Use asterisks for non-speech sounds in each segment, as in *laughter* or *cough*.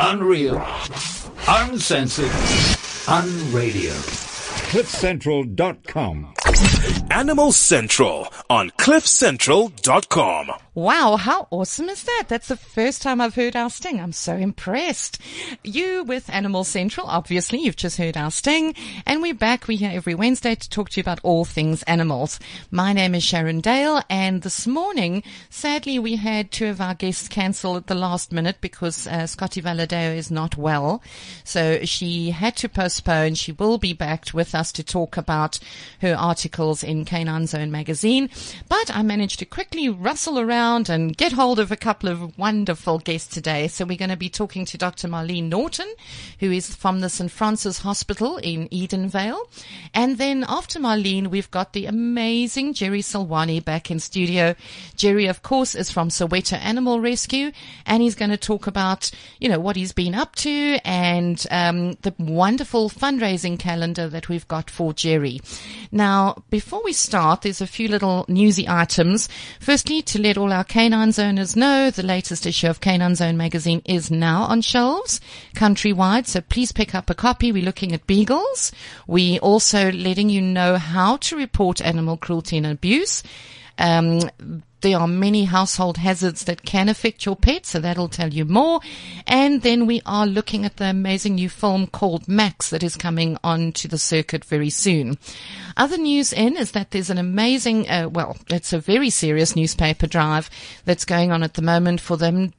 Unreal. Uncensored. Unradio. CliffCentral.com. Animal Central on CliffCentral.com. Wow, how awesome is that? That's the first time I've heard our sting. I'm so impressed. You with Animal Central, obviously, you've just heard our sting, and we're back. We're here every Wednesday to talk to you about all things animals. My name is Sharon Dale, and this morning, sadly, we had two of our guests cancel at the last minute because uh, Scotty Valadeo is not well. So she had to postpone. She will be back with us to talk about her articles in Canine Zone magazine. But I managed to quickly rustle around and get hold of a couple of wonderful guests today. So we're going to be talking to Dr. Marlene Norton, who is from the St. Francis Hospital in Edenvale. And then after Marlene, we've got the amazing Jerry Silwani back in studio. Jerry, of course, is from Soweto Animal Rescue, and he's going to talk about, you know, what he's been up to and um, the wonderful fundraising calendar that we've got for Jerry. Now, before we start, there's a few little newsy items. Firstly, to let all our canine zoners know, the latest issue of Canine Zone magazine is now on shelves countrywide. So please pick up a copy. We're looking at beagles. We also letting you know how to report animal cruelty and abuse. Um, there are many household hazards that can affect your pet, so that'll tell you more. And then we are looking at the amazing new film called Max that is coming onto the circuit very soon. Other news in is that there's an amazing, uh, well, it's a very serious newspaper drive that's going on at the moment for them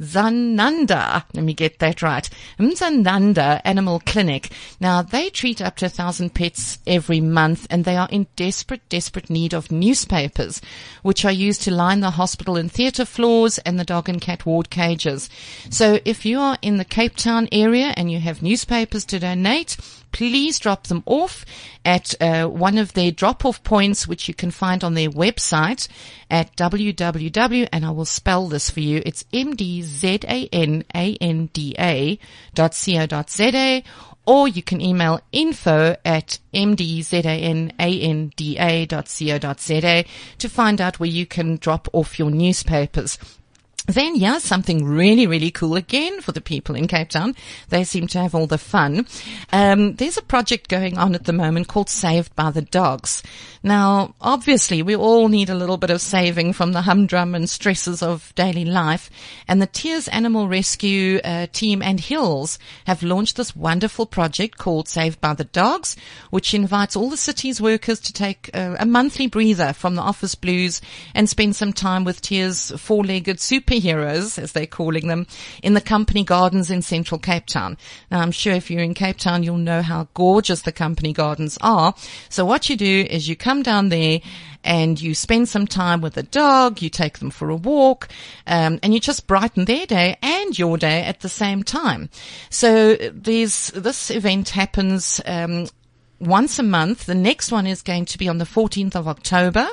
Zananda, let me get that right, Mdzananda Animal Clinic. Now they treat up to a thousand pets every month and they are in desperate, desperate need of newspapers, which are used to line the hospital and theatre floors and the dog and cat ward cages. So if you are in the Cape Town area and you have newspapers to donate, please drop them off at uh, one of their drop-off points, which you can find on their website at www, and I will spell this for you. It's mdzananda dot co dot za, or you can email info at mdzananda dot co dot za to find out where you can drop off your newspapers. Then, yeah, something really, really cool again for the people in Cape Town. They seem to have all the fun. Um, there's a project going on at the moment called Saved by the Dogs. Now, obviously, we all need a little bit of saving from the humdrum and stresses of daily life. And the Tears Animal Rescue uh, team and Hills have launched this wonderful project called Saved by the Dogs, which invites all the city's workers to take uh, a monthly breather from the office blues and spend some time with Tears four-legged superheroes, as they're calling them, in the company gardens in central Cape Town. Now, I'm sure if you're in Cape Town, you'll know how gorgeous the company gardens are. So what you do is you come down there and you spend some time with the dog, you take them for a walk, um, and you just brighten their day and your day at the same time. So there's, this event happens, um, once a month. The next one is going to be on the 14th of October,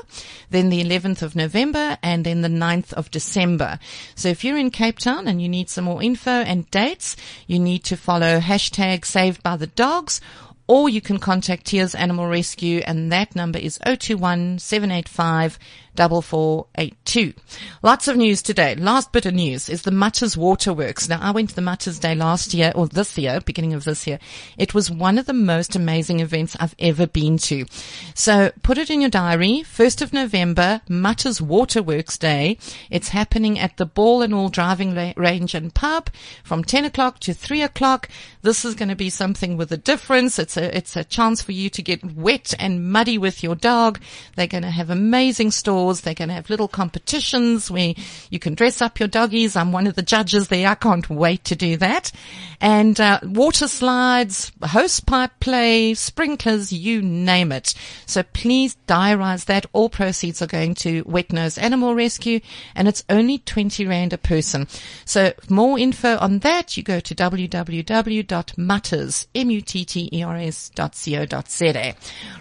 then the 11th of November, and then the 9th of December. So if you're in Cape Town and you need some more info and dates, you need to follow hashtag saved by the dogs or you can contact Tears Animal Rescue and that number is 021 785 4482. Lots of news today. Last bit of news is the Mutters Waterworks. Now I went to the Mutters Day last year or this year, beginning of this year. It was one of the most amazing events I've ever been to. So put it in your diary. 1st of November, Mutters Waterworks Day. It's happening at the Ball and All Driving Range and Pub from 10 o'clock to 3 o'clock. This is going to be something with a difference. It's a, it's a chance for you to get wet and muddy with your dog. They're going to have amazing stores they're going to have little competitions where you can dress up your doggies. I'm one of the judges there. I can't wait to do that. And uh, water slides, hose pipe play, sprinklers, you name it. So please diarize that. All proceeds are going to Wet Nose Animal Rescue and it's only 20 Rand a person. So more info on that, you go to www.mutters.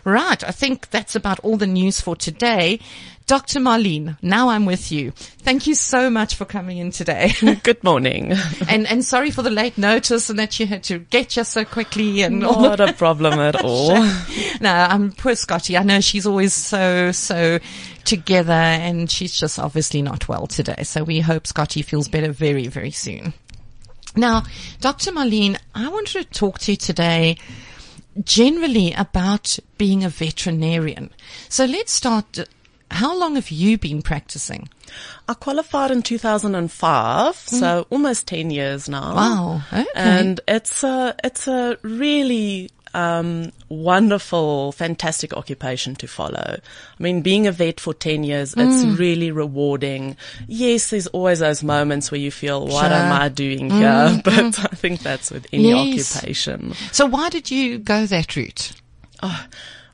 Right. I think that's about all the news for today. Dr. Marlene, now I'm with you. Thank you so much for coming in today. *laughs* Good morning. *laughs* and and sorry for the late notice and that you had to get here so quickly and not a problem at *laughs* all. no, I'm poor Scotty. I know she's always so so together and she's just obviously not well today. So we hope Scotty feels better very very soon. Now, Dr. Marlene, I wanted to talk to you today generally about being a veterinarian. So let's start. How long have you been practicing? I qualified in 2005, mm. so almost 10 years now. Wow, okay. And it's a, it's a really, um, wonderful, fantastic occupation to follow. I mean, being a vet for 10 years, it's mm. really rewarding. Yes, there's always those moments where you feel, what Sure. am I doing here? Mm, *laughs* but I think that's with any Yes. occupation. So why did you go that route? Oh,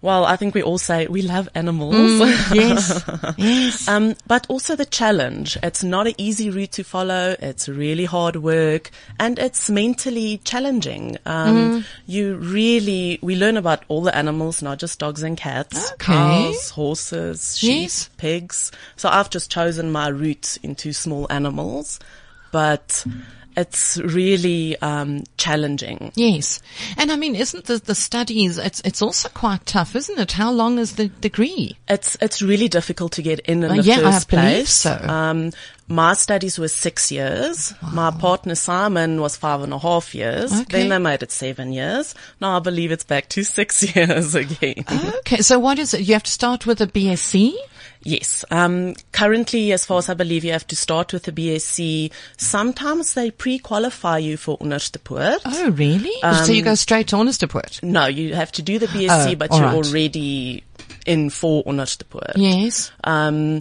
Well, I think we all say we love animals. Yes, *laughs* yes. Um, but also the challenge. It's not an easy route to follow. It's really hard work and it's mentally challenging. Um, you really, we learn about all the animals, not just dogs and cats, Okay. cows, horses, sheep, Yes. pigs. So I've just chosen my route into small animals, but it's really, um, challenging. Yes. And I mean, isn't the, the studies, it's, it's also quite tough, isn't it? How long is the degree? It's it's really difficult to get in in Uh, the yeah, I first believe place. so. Um, my studies were six years. My partner Simon was five and a half years. Okay. Then they made it seven years. Now I believe it's back to *laughs* six years again. Okay. So what is it? You have to start with a BSc? Yes. Um, currently, as far as I believe, you have to start with the BSc. Sometimes they pre-qualify you for Onderstepoort. Oh, really? so you go straight to Onderstepoort? No, you have to do the BSc, Oh, but you're right. already in for Onderstepoort. Yes. um,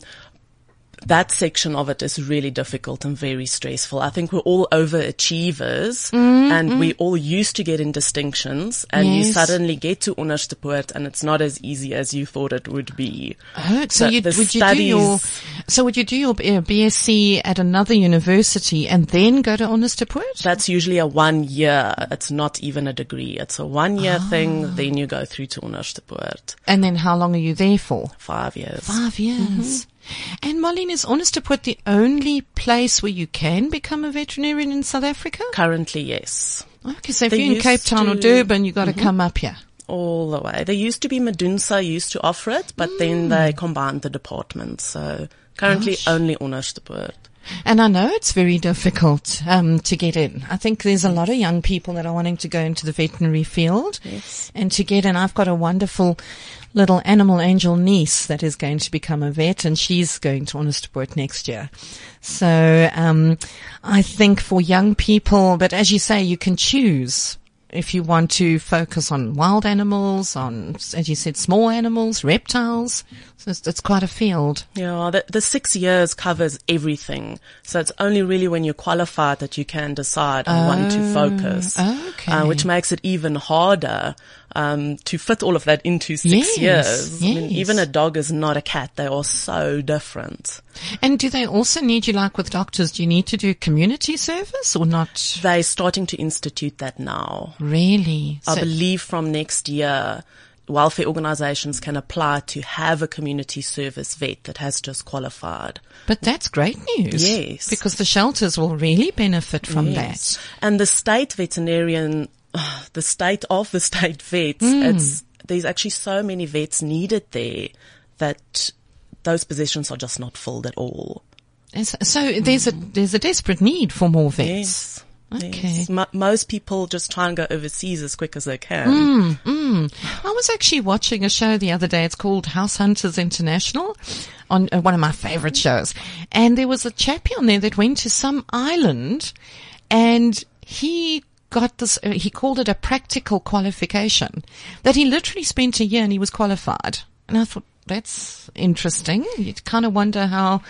that section of it is really difficult and very stressful. I think we're all overachievers mm, and mm. we all used to get in distinctions and you suddenly get to Onderstepoort and it's not as easy as you thought it would be. Oh, so The- you, would you do your, so would you do your uh, BSc at another university and then go to Onderstepoort? That's usually a one year. It's not even a degree. It's a one year ah. thing. Then you go through to Onderstepoort. And then how long are you there for? Five years. Five years. Mm-hmm. And Marlene, is Onderstepoort the only place where you can become a veterinarian in South Africa? Currently, yes. Okay, so if They you're in Cape Town or to- Durban, you've got to come up here. all the way. There used to be Medunsa used to offer it, but then they combined the departments. So currently Gosh. only Onderstepoort. And I know it's very difficult um, to get in. I think there's a lot of young people that are wanting to go into the veterinary field Yes. and to get in. I've got a wonderful little animal angel niece that is going to become a vet and she's going to Onderstepoort next year. So um, I think for young people, but as you say, you can choose if you want to focus on wild animals, on, as you said, small animals, reptiles. So it's, it's quite a field. Yeah, the, the six years covers everything. So it's only really when you're qualified that you can decide on one to focus. okay. Uh, which makes it even harder um, to fit all of that into six Yes, years. I mean, even a dog is not a cat. They are so different. And do they also need you, like with doctors, do you need to do community service or not They're starting to institute that now. really? I So- believe from next year, welfare organizations can apply to have a community service vet that has just qualified. but that's great news. Yes. Because the shelters will really benefit from Yes. that. And the state veterinarian, *sighs* the state of the state vets, hmm. it's, there's actually so many vets needed there that those positions are just not filled at all. So, there's a, there's a desperate need for more vets. Yes. Okay. Yes. Mo- most people just try and go overseas as quick as they can. Hmm, hmm. I was actually watching a show the other day. It's called House Hunters International on uh, one of my favorite shows. And there was a chappie on there that went to some island and he got this, uh, he called it a practical qualification that he literally spent a year and he was qualified. And I thought, that's interesting. You'd kind of wonder how,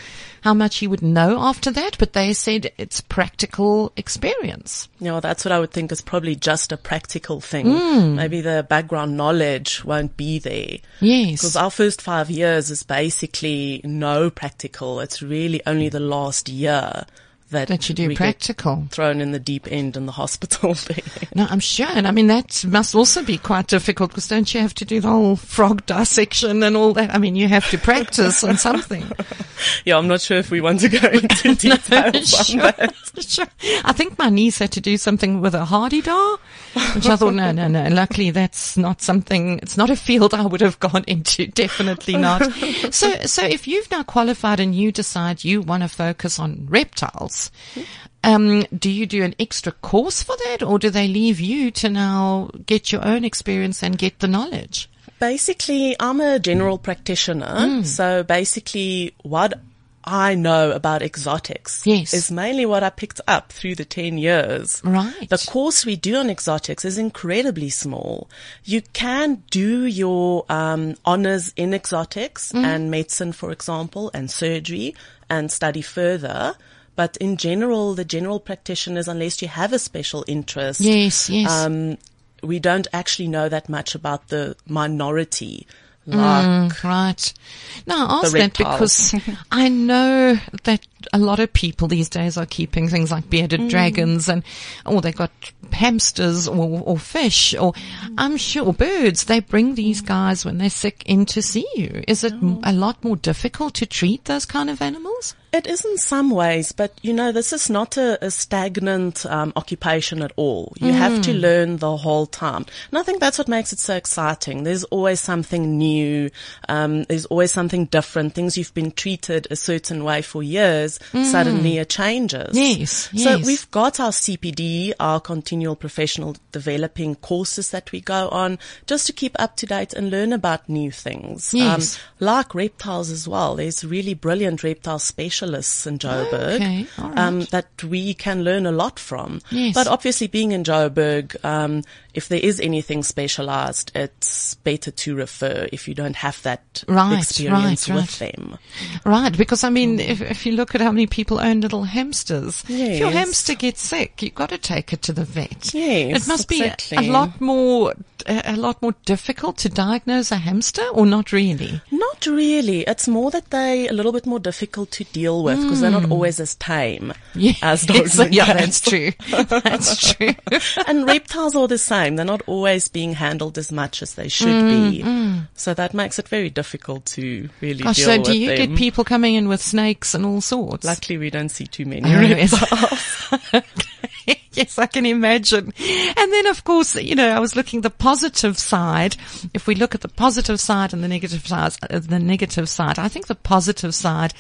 how much he would know after that, but they said it's practical experience. You know, that's what I would think is probably just a practical thing. Maybe the background knowledge won't be there. Yes. Because our first five years is basically no practical. It's really only the last year that, That you do practical. thrown in the deep end in the hospital *laughs* there. No, I'm sure. And I mean, that must also be quite difficult because don't you have to do the whole frog *laughs* dissection and all that? I mean, you have to practice on something. *laughs* yeah, I'm not sure if we want to go into details on sure. that. Sure. I think my niece had to do something with a hadeda, which I thought, no, no, no. Luckily, that's not something, it's not a field I would have gone into. *laughs* Definitely not. So, so if you've now qualified and you decide you want to focus on reptiles, Um, do you do an extra course for that or do they leave you to now get your own experience and get the knowledge? Basically, I'm a general practitioner. Hmm. So basically what I know about exotics Yes. is mainly what I picked up through the 10 years. Right. The course we do on exotics is incredibly small. You can do your um, honors in exotics Mm-hmm. and medicine, for example, and surgery and study further. But in general, the general practitioners, unless you have a special interest, Yes, yes. um, we don't actually know that much about the minority. Mm, right. Now, I ask that because *laughs* I know that a lot of people these days are keeping things like bearded dragons and, or they've got hamsters or, or fish or I'm sure birds. They bring these guys when they're sick in to see you. Is it a lot more difficult to treat those kind of animals? It is in some ways, but you know, this is not a, a stagnant um, occupation at all. You have to learn the whole time. And I think that's what makes it so exciting. There's always something new. Um, there's always something different. Things you've been treated a certain way for years, suddenly it changes. Yes, So we've got our CPD, our continual professional developing courses that we go on just to keep up to date and learn about new things. Yes. Um, like reptiles as well. There's really brilliant reptile specialists in Joburg Okay, right. um, that we can learn a lot from. Yes. But obviously, being in Joburg, um, if there is anything specialized, it's better to refer if you don't have that Right, experience right, with right. them. Right, because I mean, hmm. if, if you look at how many people own little hamsters, if your hamster gets sick, you've got to take it to the vet. Yes, it must be exactly. a lot more, a, a lot more difficult to diagnose a hamster, or not really. Not really. It's more that they a little bit more difficult to deal with because they're not hmm. always as tame as dogs yeah, that's true. *laughs* That's true. *laughs* and reptiles are the same. They're not always being handled as much as they should be. So that makes it very difficult to really Gosh, so do you them. get people coming in with snakes and all sorts? Luckily, we don't see too many Oh, yes. *laughs* *laughs* yes, I can imagine. And then, of course, you know, I was looking the positive side. If we look at the positive side and the negative side, uh, the negative side, I think the positive side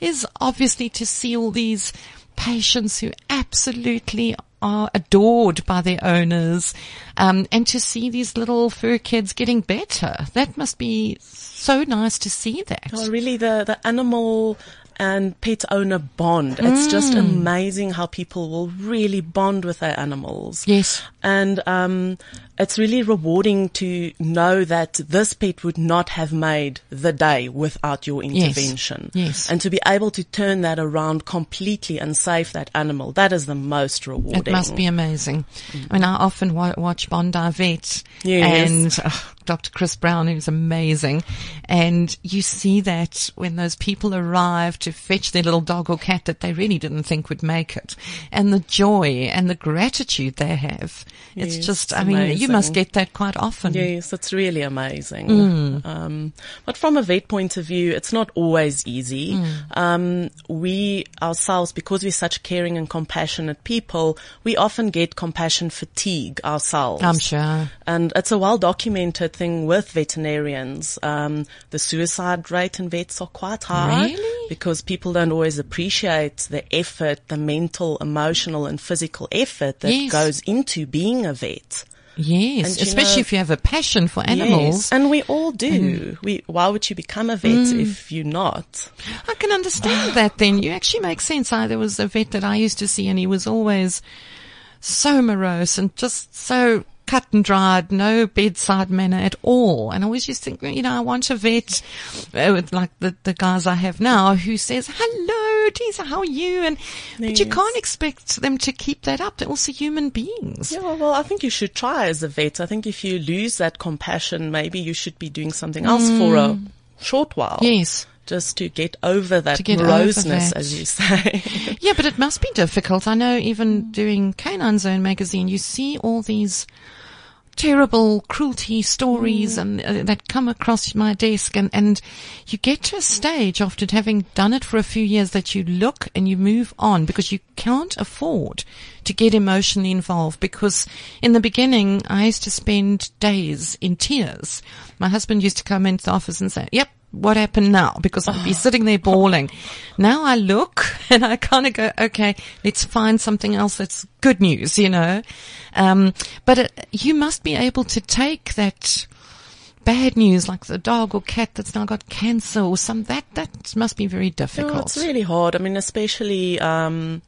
is obviously to see all these patients who absolutely are adored by their owners, um, and to see these little fur kids getting better. That must be so nice to see that. Oh, really, the, the animal and pet owner bond. It's just Mm. amazing how people will really bond with their animals. Yes. And um, it's really rewarding to know that this pet would not have made the day without your intervention. Yes. And to be able to turn that around completely and save that animal, that is the most rewarding. It must be amazing. I mean, I often wa- watch Bondi Vet Yes. and uh, *laughs* Dr. Chris Brown, who's amazing. And you see that when those people arrive to fetch their little dog or cat that they really didn't think would make it and the joy and the gratitude they have. It's Yes, just, it's I mean, you must get that quite often. Yes, it's really amazing. Mm. Um, but from a vet point of view, it's not always easy. Mm. Um, we ourselves, because we're such caring and compassionate people, we often get compassion fatigue ourselves. I'm sure. And it's a well documented thing with veterinarians. Um, the suicide rate in vets are quite high Really? because people don't always appreciate the effort, the mental, emotional and physical effort that Yes. goes into being a vet. Yes. And Especially know- if you have a passion for animals. Yes, and we all do. We, why would you become a vet Mm. if you're not? I can understand that then. You actually make sense. I, there was a vet that I used to see and he was always so morose and just so cut and dried, no bedside manner at all. And I always just think, you know, I want a vet uh, with like the, the guys I have now who says, hello, Tisa, how are you? And, but you can't expect them to keep that up. They're also human beings. Yeah, well, I think you should try as a vet. I think if you lose that compassion, maybe you should be doing something else for a short while. Yes. Just to get over that get over that. as you say. *laughs* Yeah, but it must be difficult. I know even doing Canine Zone magazine, you see all these terrible cruelty stories and uh, that come across my desk and, and you get to a stage after having done it for a few years that you look and you move on because you can't afford to get emotionally involved because in the beginning I used to spend days in tears. My husband used to come into the office and say, yep, what happened now? Because I'd be sitting there bawling. Now I look *laughs* and I kind of go, okay, let's find something else that's good news, you know. Um, but it, you must be able to take that bad news, like the dog or cat that's now got cancer or some that that must be very difficult. No, it's really hard. I mean, especially um,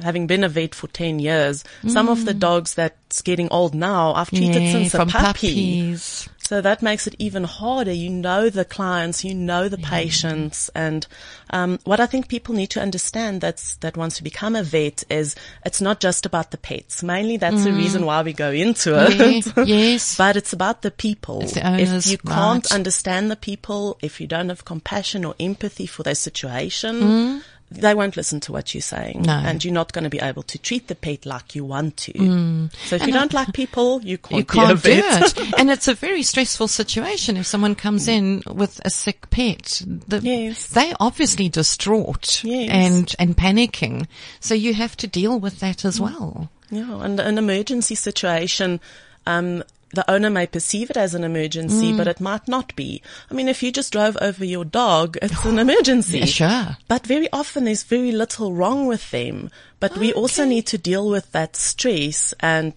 having been a vet for ten years, some of the dogs that's getting old now, I've treated Mm. yeah, since a puppy. puppies. So that makes it even harder. You know the clients, you know the patients, and um, what I think people need to understand that's that wants to become a vet is it's not just about the pets. Mainly, that's the reason why we go into it. Mm. Yeah, yes. *laughs* but it's about the people. It's the owners, if you can't right. understand the people, if you don't have compassion or empathy for their situation. Mm. They won't listen to what you're saying, No. and you're not going to be able to treat the pet like you want to. So if you don't like people, you can't, Mm. you can't be do it. *laughs* and it's a very stressful situation if someone comes in with a sick pet. The, Yes. They're obviously distraught Yes. and, and panicking. So you have to deal with that as Mm. well. Yeah, and an emergency situation, um, the owner may perceive it as an emergency, Mm. but it might not be. I mean, if you just drove over your dog, it's an emergency. Yeah, sure. But very often there's very little wrong with them. But we also need to deal with that stress and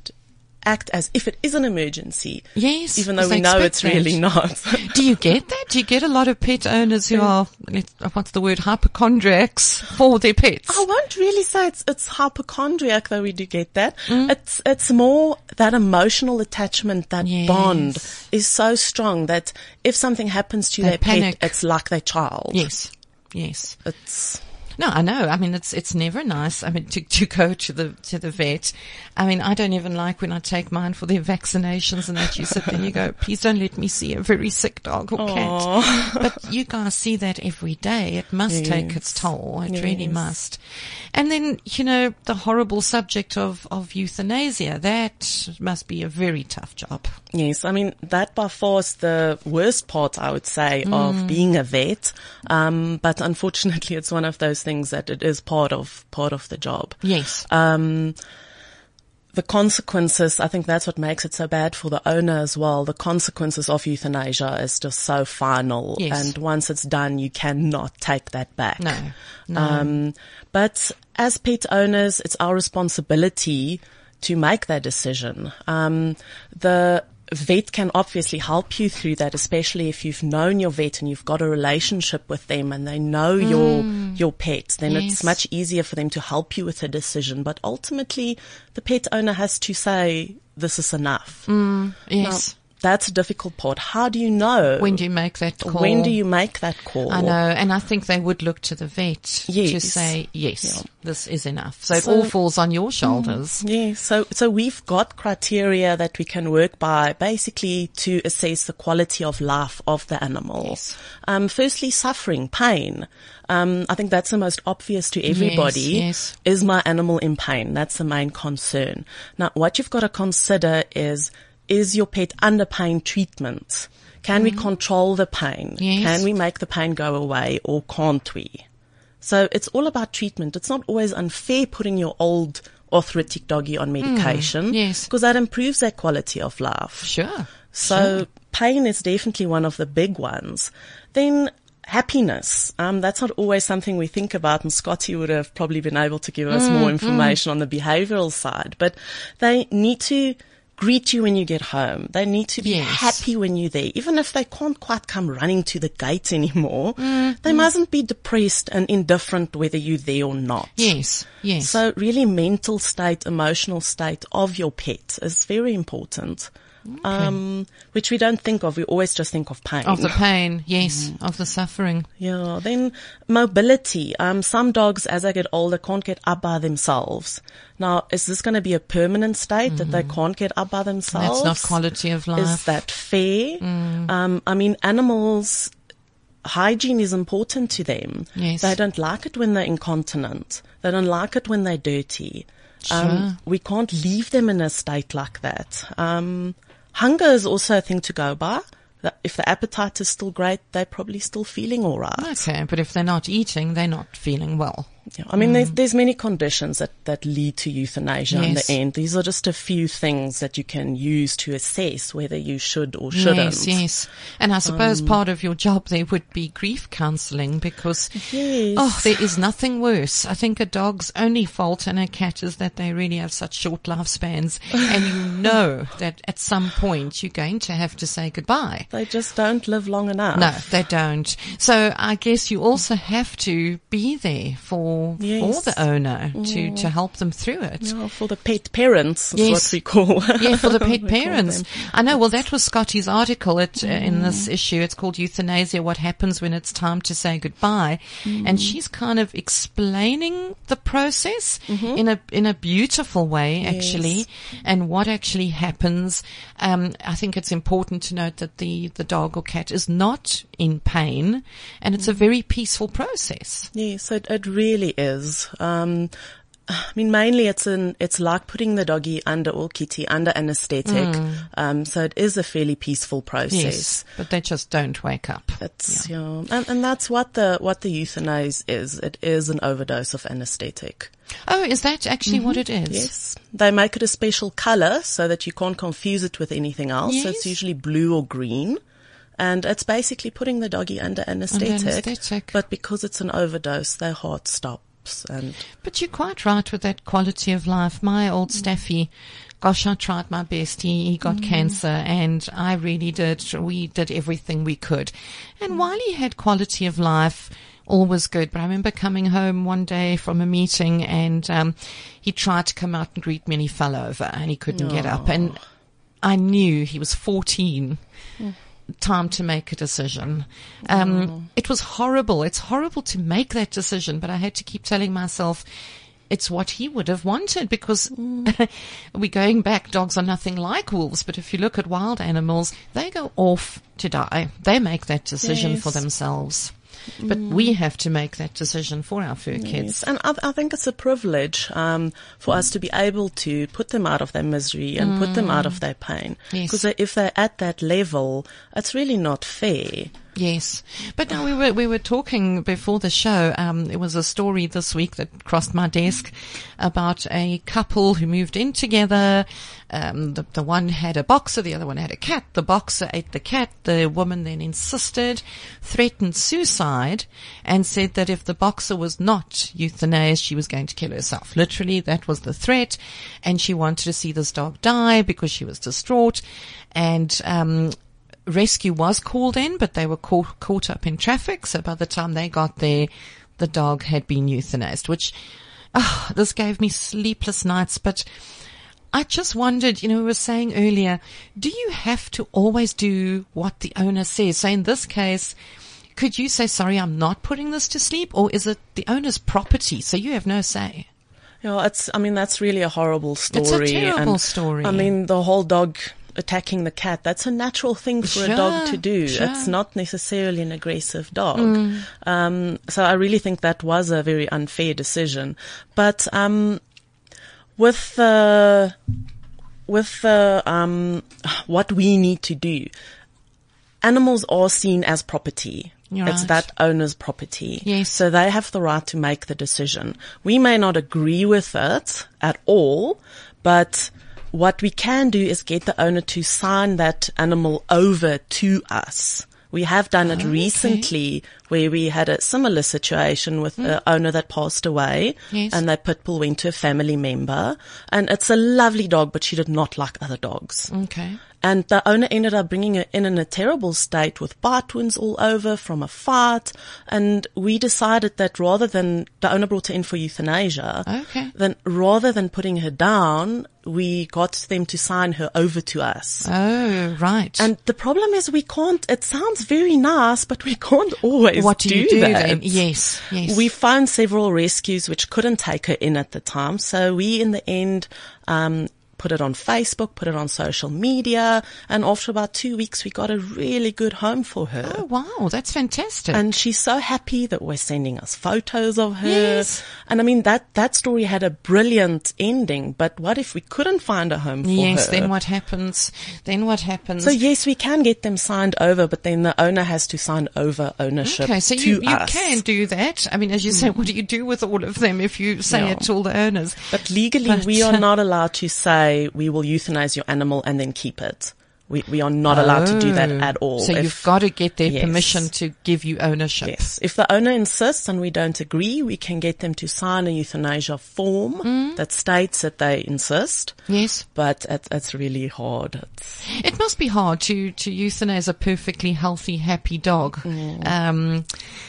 act as if it is an emergency. Yes, Even though we know it's that. really not. *laughs* Do you get that? Do you get a lot of pet owners who are, what's the word, hypochondriacs for their pets? I won't really say it's it's hypochondriac, though we do get that. Mm. It's it's more that emotional attachment, that Yes. bond is so strong that if something happens to They their panic. pet, it's like their child. Yes. Yes. It's No, I know. I mean, it's it's never nice. I mean, to to go to the to the vet. I mean, I don't even like when I take mine for their vaccinations and that you sit there and you go, *laughs* please don't let me see a very sick dog or cat. But you guys see that every day. It must take its toll. It really must. And then you know the horrible subject of of euthanasia. That must be a very tough job. Yes, I mean that by far is the worst part, I would say, Mm. of being a vet. Um, but unfortunately, it's one of those things that it is part of part of the job. Yes. Um, the consequences, I think that's what makes it so bad for the owner as well. The consequences of euthanasia is just so final, Yes. and once it's done, you cannot take that back. No. No. Um, but as pet owners, it's our responsibility to make that decision. Um, the vet can obviously help you through that, especially if you've known your vet and you've got a relationship with them and they know your, your pet, then Mm. Yes. it's much easier for them to help you with a decision. But ultimately, the pet owner has to say, this is enough. Now, yes. That's a difficult part. How do you know? when do you make that call? when do you make that call? I know, and I think they would look to the vet to say, yes, Yeah. this is enough. So, it all falls on your shoulders. Yeah, so so we've got criteria that we can work by, basically to assess the quality of life of the animal. Yes. Um, firstly, suffering, pain. Um, I think that's the most obvious to everybody. yes. Is my animal in pain? That's the main concern. Now, what you've got to consider is is your pet under pain treatment? Can we control the pain? Mm-hmm. Yes. Can we make the pain go away, or can't we? So it's all about treatment. It's not always unfair putting your old arthritic doggy on medication. Mm, yes. Because that improves their quality of life. Sure. So pain is definitely one of the big ones. Then happiness. Um, that's not always something we think about and Scotty would have probably been able to give us Mm, more information on the behavioral side, but they need to greet you when you get home. They need to be Yes. happy when you're there. Even if they can't quite come running to the gate anymore, Mm, they mustn't be depressed and indifferent whether you're there or not. Yes. Yes. So really mental state, emotional state of your pet is very important. Um, which we don't think of. We always just think of pain. of the *laughs* pain, yes, Mm. of the suffering. yeah. Then mobility. Um, some dogs as they get older can't get up by themselves. Now, is this going to be a permanent state that they can't get up by themselves? Mm-hmm. That's not quality of life. Mm. Is that fair? Um, I mean, animals, hygiene is important to them. Yes. They don't like it when they're incontinent. They don't like it when they're dirty. Um, we can't leave them in a state like that. Um, hunger is also a thing to go by. If the appetite is still great, they're probably still feeling all right. Okay, but if they're not eating, they're not feeling well. Yeah, I mean, there's there's many conditions that, that lead to euthanasia in the end. These are just a few things that you can use to assess whether you should or shouldn't. Yes, yes. And I suppose Um, part of your job there would be grief counselling because, Yes. oh, there is nothing worse. I think a dog's only fault and a cat is that they really have such short lifespans *laughs* and you know that at some point you're going to have to say goodbye. They just don't live long enough. No, they don't. So I guess you also have to be there for Yes. for the owner to to help them through it. Yeah, for the pet parents is Yes. what we call. *laughs* Yeah, for the *laughs* pet parents. I know. Well, that was Scotty's article it, uh, in this issue. It's called Euthanasia, What Happens When It's Time to Say Goodbye. And she's kind of explaining the process in a, in a beautiful way, actually, and what actually happens. Um, I think it's important to note that the, the dog or cat is not in pain and it's a very peaceful process. Yes, it, it really is. Um, I mean, mainly it's an, it's like putting the doggy under or kitty under anesthetic. Um, so it is a fairly peaceful process. Yes. But they just don't wake up. It's, yeah. And, and that's what the, what the euthanasia is. It is an overdose of anesthetic. Oh, is that actually what it is? Yes. They make it a special color so that you can't confuse it with anything else. So it's usually blue or green. And it's basically putting the doggy under anesthetic. anesthetic. But because it's an overdose, their heart stops. And But you're quite right with that quality of life. My old mm. Staffy, gosh, I tried my best. He, he got mm. cancer and I really did. We did everything we could. And mm. while he had quality of life, all was good. But I remember coming home one day from a meeting and, um, he tried to come out and greet me and he fell over and he couldn't get up. And I knew he was 14 time to make a decision. Um, It was horrible. It's horrible to make that decision, but I had to keep telling myself it's what he would have wanted because *laughs* we're going back. Dogs are nothing like wolves, but if you look at wild animals, they go off to die. They make that decision for themselves. But we have to make that decision for our fur kids. And I, I think it's a privilege um, for us to be able to put them out of their misery and put them out of their pain. Yes. Because if they're at that level, it's really not fair. Yes, but now we were we were talking before the show. Um, it was a story this week that crossed my desk about a couple who moved in together. Um, the the one had a boxer, the other one had a cat. The boxer ate the cat. The woman then insisted, threatened suicide, and said that if the boxer was not euthanized, she was going to kill herself. Literally, that was the threat, and she wanted to see this dog die because she was distraught. And um, rescue was called in, but they were caught, caught up in traffic. So by the time they got there, the dog had been euthanized, which, ah, this gave me sleepless nights. But I just wondered, you know, we were saying earlier, do you have to always do what the owner says? So in this case, could you say, sorry, I'm not putting this to sleep? Or is it the owner's property? So you have no say. You know, it's, I mean, that's really a horrible story. It's a terrible and, story. I mean, the whole dog attacking the cat, that's a natural thing for a dog to do. sure. Mm. It's not necessarily an aggressive dog. Um, so I really think that was a very unfair decision. But, um, with the, with the, um, what we need to do, animals are seen as property. You're It's right. that owner's property. Yes. So they have the right to make the decision. We may not agree with it at all, but what we can do is get the owner to sign that animal over to us. We have done it recently where we had a similar situation with the mm. owner that passed away Yes. and that pit bull went to a family member and it's a lovely dog, but she did not like other dogs. Okay. And the owner ended up bringing her in in a terrible state with bite wounds all over from a fight. And we decided that rather than, the owner brought her in for euthanasia. Okay. Then rather than putting her down, we got them to sign her over to us. Oh, right. And the problem is we can't, it sounds very nice, but we can't *laughs* always what do, you do that. then? Yes, yes. We found several rescues which couldn't take her in at the time. So we, in the end, um, put it on Facebook, put it on social media, and after about two weeks, we got a really good home for her. Oh, wow. That's fantastic. And she's so happy that we're sending us photos of her. Yes. And I mean, that, that story had a brilliant ending, but what if we couldn't find a home for yes. her? Then what happens? Then what happens? So yes, we can get them signed over, but then the owner has to sign over ownership Okay, so to you, you us. can do that. I mean, as you say, what do you do with all of them if you say Yeah. it to all the owners? But legally, But, we uh, are not allowed to say we will euthanize your animal and then keep it. We we are not allowed to do that Oh. at all. So If- you've got to get their Yes. permission to give you ownership. Yes. If the owner insists and we don't agree, we can get them to sign a euthanasia form Mm. that states that they insist. Yes. But it, it's really hard. It's, It must be hard to, to euthanize a perfectly healthy, happy dog. Um,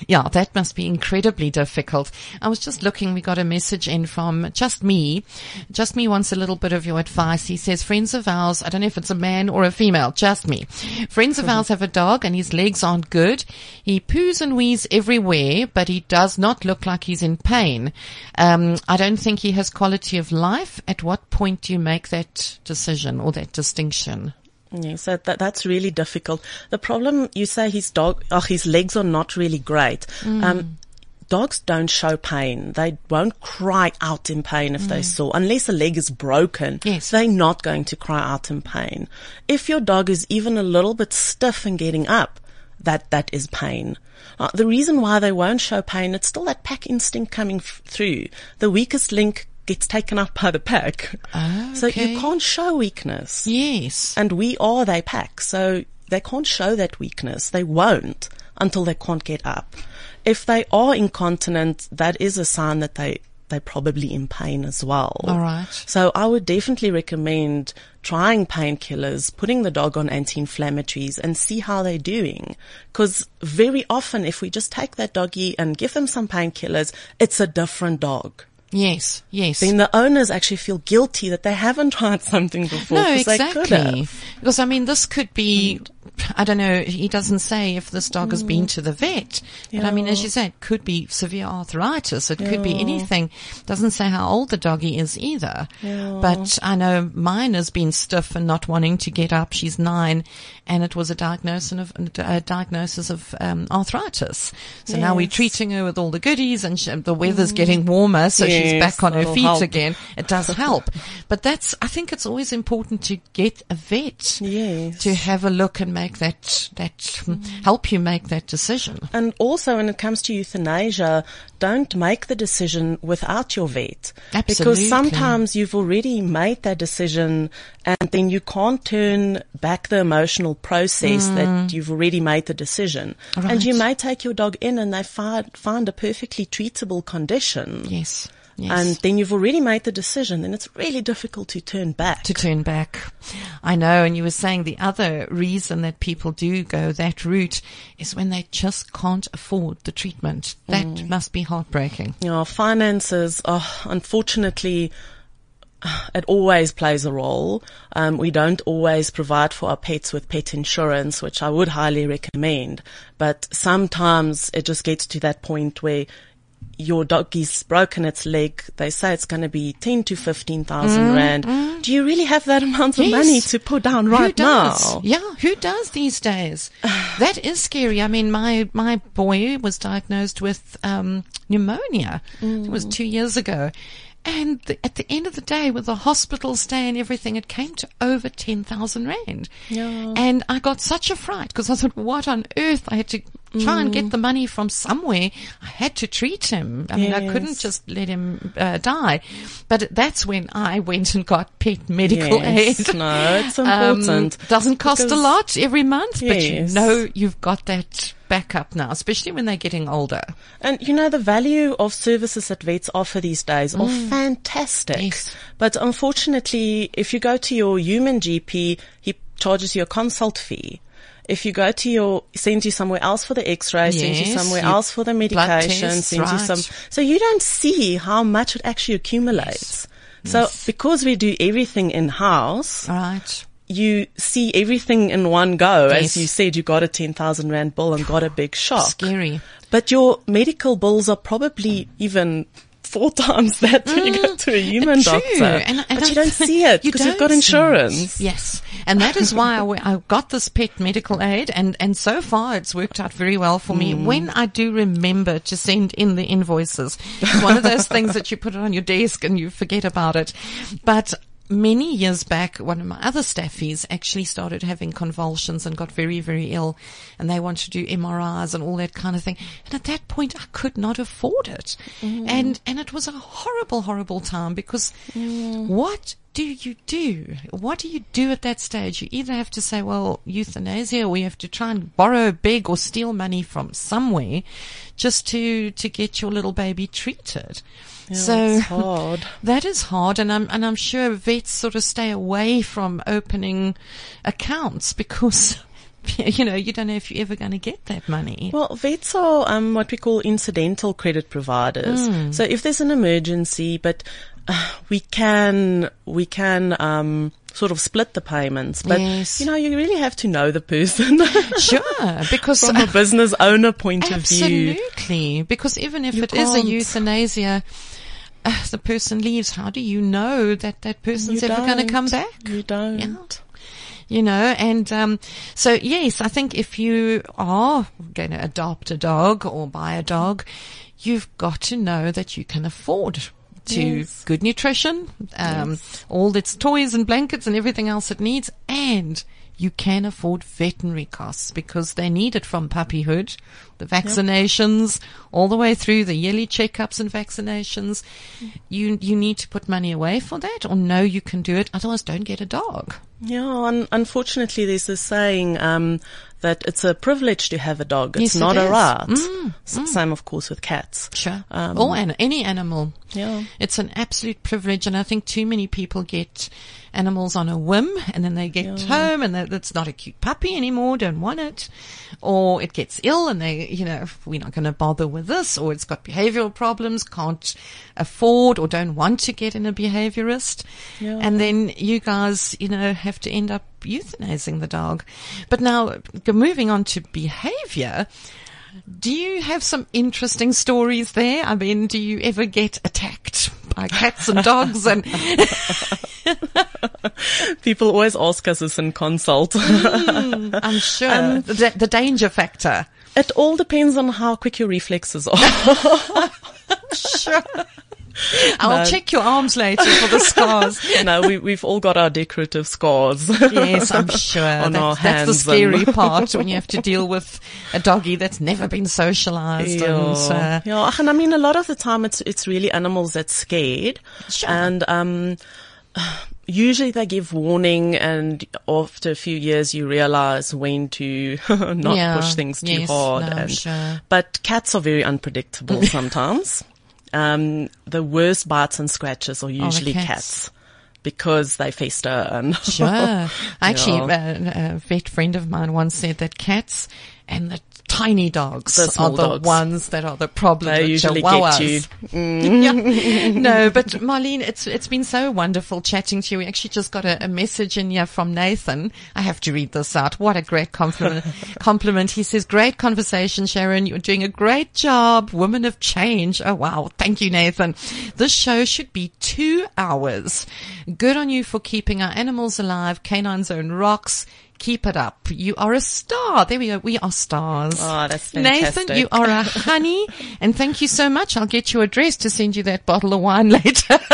yeah, that must be incredibly difficult. I was just looking, we got a message in from Just Me. Just Me wants a little bit of your advice. He says, friends of ours, I don't know if it's a man or a female, Just Me. Friends of ours have a dog and his legs aren't good. He poos and wheezes everywhere, but he does not look like he's in pain. Um, I don't think he has quality of life. At what point do you make that decision or that distinction? Yes, that, that that's really difficult. The problem you say his dog, oh, his legs are not really great. Mm. Um, dogs don't show pain. They won't cry out in pain if they saw, unless a leg is broken. Mm. Yes. They're not going to cry out in pain. If your dog is even a little bit stiff and getting up, that, that is pain. Uh, the reason why they won't show pain, it's still that pack instinct coming f- through. The weakest link gets taken up by the pack. Okay. So you can't show weakness Yes. and we are their pack, so they can't show that weakness. They won't until they can't get up. If they are incontinent, that is a sign that they they're probably in pain as well. All right. So I would definitely recommend trying painkillers, putting the dog on anti-inflammatories and see how they're doing. Cause very often if we just take that doggy and give them some painkillers, it's a different dog. Yes. Yes. Then the owners actually feel guilty that they haven't *laughs* tried something before. no, 'cause they could exactly. have. Because I mean, this could be. Mm. I don't know. He doesn't say if this dog has been to the vet, but I mean, as you say, it could be severe arthritis. It could be anything. Doesn't say how old the doggy is either. But I know mine has been stiff and not wanting to get up. She's nine, and it was a diagnosis of a diagnosis of um, arthritis. So now we're treating her with all the goodies, and she, the weather's getting warmer, so she's back on her feet help. again. It does *laughs* help. but that's, I think it's always important to get a vet. Yes. To have a look and make that, that, mm, help you make that decision. And also when it comes to euthanasia, don't make the decision without your vet. Absolutely. Because sometimes you've already made that decision and then you can't turn back the emotional process that you've already made the decision. And you Mm. May take your dog in and they find, find a perfectly treatable condition. Yes. Yes. And then you've already made the decision and it's really difficult to turn back. to turn back. I know. And you were saying the other reason that people do go that route is when they just can't afford the treatment. That Mm. must be heartbreaking. You know, finances, oh, unfortunately, it always plays a role. Um, we don't always provide for our pets with pet insurance, which I would highly recommend. But sometimes it just gets to that point where your doggy's broken its leg. They say it's going to be ten to fifteen thousand rand. Do you really have that amount of Mm, Yes. money to put down right now? Yeah, who does these days? *sighs* that is scary. I mean, my my boy was diagnosed with um, pneumonia. It was two years ago. And the, at the end of the day, with the hospital stay and everything, it came to over 10,000 Rand. Yeah. And I got such a fright because I thought, what on earth? I had to try and get the money from somewhere. I had to treat him. I mean, I couldn't just let him uh, die. But that's when I went and got pet medical Yes, aid. no, it's Um, important. doesn't cost a lot every month, but you know you've got that backup now, especially when they're getting older. And you know, the value of services that vets offer these days are fantastic. Yes. But unfortunately, if you go to your human GP, he charges you a consult fee. If you go to your, sends you somewhere else for the x-ray, sends you somewhere else for the medication, tests, sends you some, so you don't see how much it actually accumulates. So because we do everything in-house, All right. you see everything in one go. Yes. As you said, you got a 10,000 rand bill and got a big shock. Scary. But your medical bills are probably even four times *laughs* that when you go mm. to a human True. doctor. And- and but I- you don't see it you because you've got insurance. Yes. And that is why I got this pet medical aid and, and so far it's worked out very well for me. Mm. When I do remember to send in the invoices, it's one of those things that you put it on your desk and you forget about it. But many years back, one of my other staffies actually started having convulsions and got very, very ill and they wanted to do MRIs and all that kind of thing. And at that point, I could not afford it. Mm. And, and it was a horrible, horrible time because mm. what do you do? What do you do at that stage? You either have to say, well, euthanasia, or you have to try and borrow, beg, or steal money from somewhere just to, to get your little baby treated. So hard. *laughs* that is hard, and I'm and I'm sure vets sort of stay away from opening accounts because *laughs* you know you don't know if you're ever going to get that money. Well, vets are um, what we call incidental credit providers. Hmm. So if there's an emergency, but uh, we can we can um, sort of split the payments. But Yes. you know, you really have to know the person *laughs* sure, because from a *laughs* business owner point of view. Absolutely, because even if it is a can't. euthanasia, uh, the person leaves. How do you know that that person's You ever going to come back? You don't. Yeah. You know, and um, so yes, I think if you are going to adopt a dog or buy a dog, you've got to know that you can afford to Yes. good nutrition, um, all its toys and blankets and everything else it needs, and you can afford veterinary costs because they need it from puppyhood, the vaccinations, all the way through the yearly checkups and vaccinations. You you need to put money away for that, or know you can do it. Otherwise, don't get a dog. Yeah, un- unfortunately, there's this saying um, that it's a privilege to have a dog. Yes, It's it not a is. right. S- Same, of course, with cats. Sure. Um, or an, any animal. Yeah. It's an absolute privilege. And I think too many people get animals on a whim and then they get home and that's not a cute puppy anymore, don't want it. Or it gets ill and they, you know, we're not going to bother with this or it's got behavioral problems, can't afford or don't want to get in a behaviorist. Yeah. And then you guys, you know, have to end up euthanizing the dog. But now moving on to behavior, do you have some interesting stories there? I mean, do you ever get attacked by cats and dogs and *laughs* People always ask us this in consult. I'm sure Um, the, the danger factor. it all depends on how quick your reflexes are. *laughs* Sure. *laughs* I'll check your arms later for the *laughs* scars. no, we, we've all got our decorative scars. Yes, I'm *laughs* sure. On that's, our that's the scary part when you have to deal with a doggy that's never been socialized. And, uh, Yeah. yeah, and I mean, a lot of the time it's it's really animals that's scared, Sure. and um, usually they give warning, and after a few years you realize when to not Yeah. push things too Yes, hard. no, and, sure. But cats are very unpredictable sometimes. Um, the worst bites and scratches are usually cats. cats. Because they fester and Sure. *laughs* Actually, a, a vet friend of mine once said that cats and the tiny dogs The are the dogs. ones that are the problem. They usually chihuahuas. get you. *laughs* Yeah. No, but Marlene, it's it's been so wonderful chatting to you. We actually just got a, a message in here from Nathan. I have to read this out. What a great compliment! *laughs* compliment. He says, "Great conversation, Sharon. You're doing a great job. Woman of change. Oh wow, thank you, Nathan. This show should be two hours. Good on you for keeping our animals alive. Canine Zone rocks." Keep it up. You are a star. There we go. We are stars. Oh, that's fantastic. Nathan, you are a honey, and thank you so much. I'll get your address to send you that bottle of wine *laughs* later. *laughs*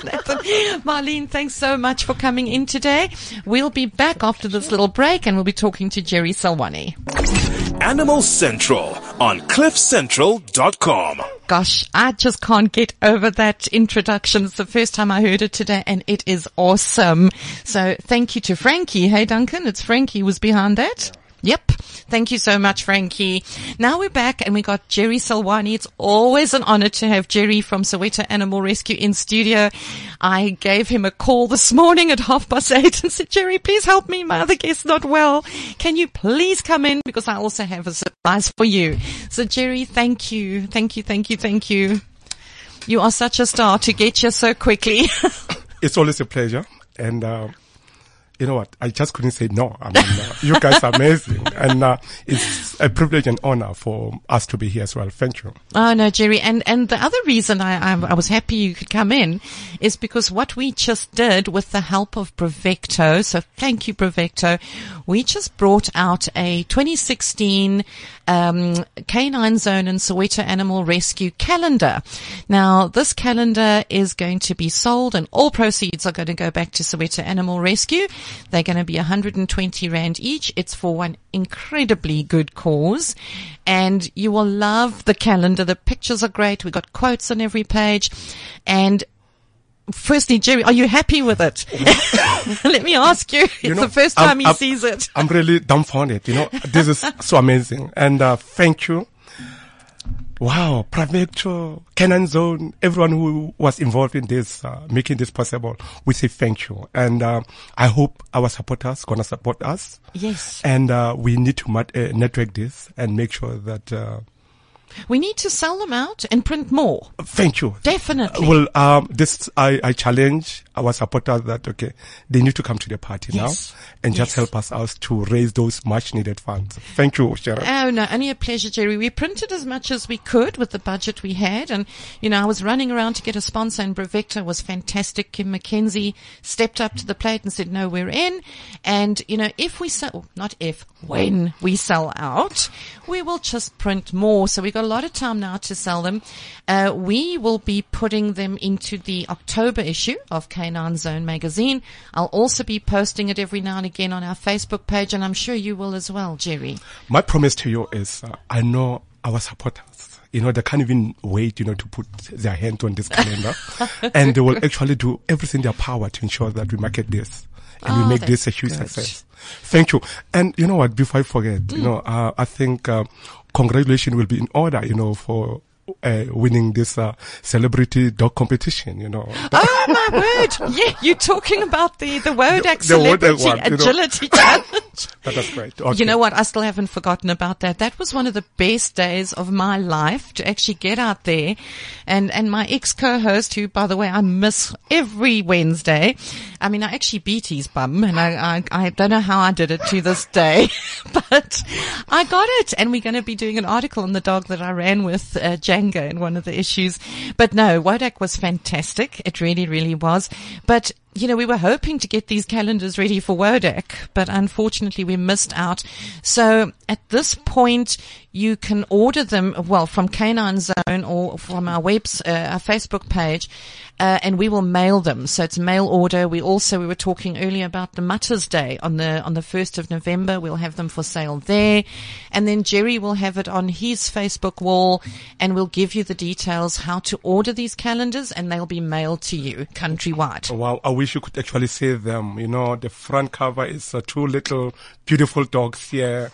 thanks, Nathan. Marlene, thanks so much for coming in today. We'll be back after this little break, and we'll be talking to Jerry Salwani. Animal Central on CliffCentral.com. Gosh, I just can't get over that introduction. It's the first time I heard it today, and it is awesome. So thank you to Frankie. Hey, Duncan, it's Frankie who was behind that. Yep. Thank you so much, Frankie. Now we're back and we got Jerry Salwani. It's always an honor to have Jerry from Soweto Animal Rescue in studio. I gave him a call this morning at half past eight and said, Jerry, please help me. My other guest's not well. Can you please come in? Because I also have a surprise for you. So Jerry, thank you. Thank you. Thank you. Thank you. You are such a star to get here so quickly. *laughs* it's always a pleasure. And uh, you know what? I just couldn't say no. I mean, uh, you guys are amazing. *laughs* And uh, it's a privilege and honor for us to be here as well. Thank you. Oh no, Jerry. And and the other reason I, I I was happy you could come in is because what we just did with the help of Bravecto. So thank you, Bravecto. We just brought out a 2016 um, Canine Zone and Soweto Animal Rescue calendar. Now this calendar is going to be sold, and all proceeds are going to go back to Soweto Animal Rescue. They're going to be 120 rand each. It's for one incredibly good cause. And you will love the calendar. The pictures are great. We've got quotes on every page. And firstly, Jerry, are you happy with it? *laughs* Let me ask you. It's know, the first I'm- time he I'm- sees it. I'm really dumbfounded. You know, this is so amazing. And uh, thank you. Wow, Bravecto, Canine Zone, everyone who was involved in this, uh, making this possible, we say thank you. And uh, I hope our supporters gonna support us. Yes. And uh, we need to mat- uh, network this and make sure that. Uh, We need to sell them out and print more. thank you. Definitely. Well, um, this I, I challenge our supporters that okay, they need to come to the party Yes. now and just Yes. help us out to raise those much needed funds. Thank you, Sharon. Oh no, only a pleasure, Jerry. We printed as much as we could with the budget we had, and you know I was running around to get a sponsor, and Bravecto was fantastic. Kim McKenzie stepped up to the plate and said, "No, we're in." And you know, if we sell, not if, when we sell out, we will just print more. So we've got a lot of time now to sell them. Uh, we will be putting them into the October issue of Canine Zone magazine. I'll also be posting it every now and again on our Facebook page, and I'm sure you will as well, Jerry. My promise to you is, uh, I know our supporters. You know, they can't even wait, you know, to put their hand on this calendar, *laughs* and they will actually do everything in their power to ensure that we market this and Oh, we make this a huge good. success. Thank you. And you know what? Before I forget, you know, uh, I think uh, congratulations will be in order, you know, for. Uh, winning this uh, celebrity dog competition, you know. *gasps* Oh my word! Yeah, you're talking about the the WODAC The- the Celebrity one, you know. *laughs* Agility Challenge. That is great. Okay. You know what? I still haven't forgotten about that. That was one of the best days of my life to actually get out there. And, and my ex co-host, who by the way, I miss every Wednesday. I mean, I actually beat his bum and I, I, I don't know how I did it to this day, *laughs* but I got it. And we're going to be doing an article on the dog that I ran with, uh, Django in one of the issues. But no, WODAC was fantastic. It really, really was. But you know, we were hoping to get these calendars ready for WODAC, but unfortunately we missed out. So at this point, you can order them, well, from Canine Zone or from our webs, uh, our Facebook page, uh, and we will mail them. So it's mail order. We also, we were talking earlier about the Mutters Day on the, on the 1st of November. We'll have them for sale there. And then Jerry will have it on his Facebook wall and we'll give you the details how to order these calendars and they'll be mailed to you countrywide. Wow, I wish you could actually see them. You know, the front cover is uh, two little beautiful dogs here.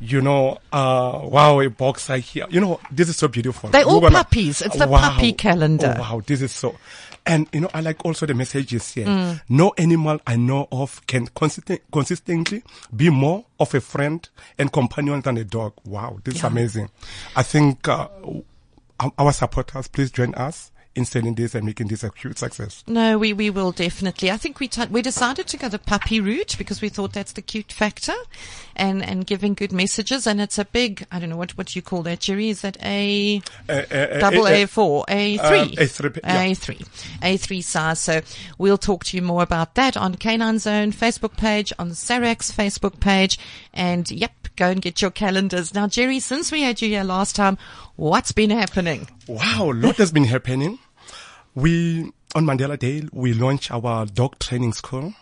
You know, uh, wow, a boxer here. You know, this is so beautiful. They're all puppies. It's the puppy calendar. Oh, wow, this is so. And you know, I like also the messages here. Mm. No animal I know of can consistent, consistently be more of a friend and companion than a dog. Wow, this is amazing. I think uh, our supporters, please join us in selling this and making this a huge success. No, we, we will definitely. I think we t- we decided to go the puppy route because we thought that's the cute factor, and and giving good messages. And it's a big. I don't know what what you call that, Jerry. Is that a Uh, uh, double A four, A uh, three, A3. A three, A three size. So we'll talk to you more about that on Canine Zone Facebook page, on the Facebook page, and yep, go and get your calendars. Now, Jerry, since we had you here last time, what's been happening? Wow, a lot has been happening. We, on Mandela Day, we launched our dog training school.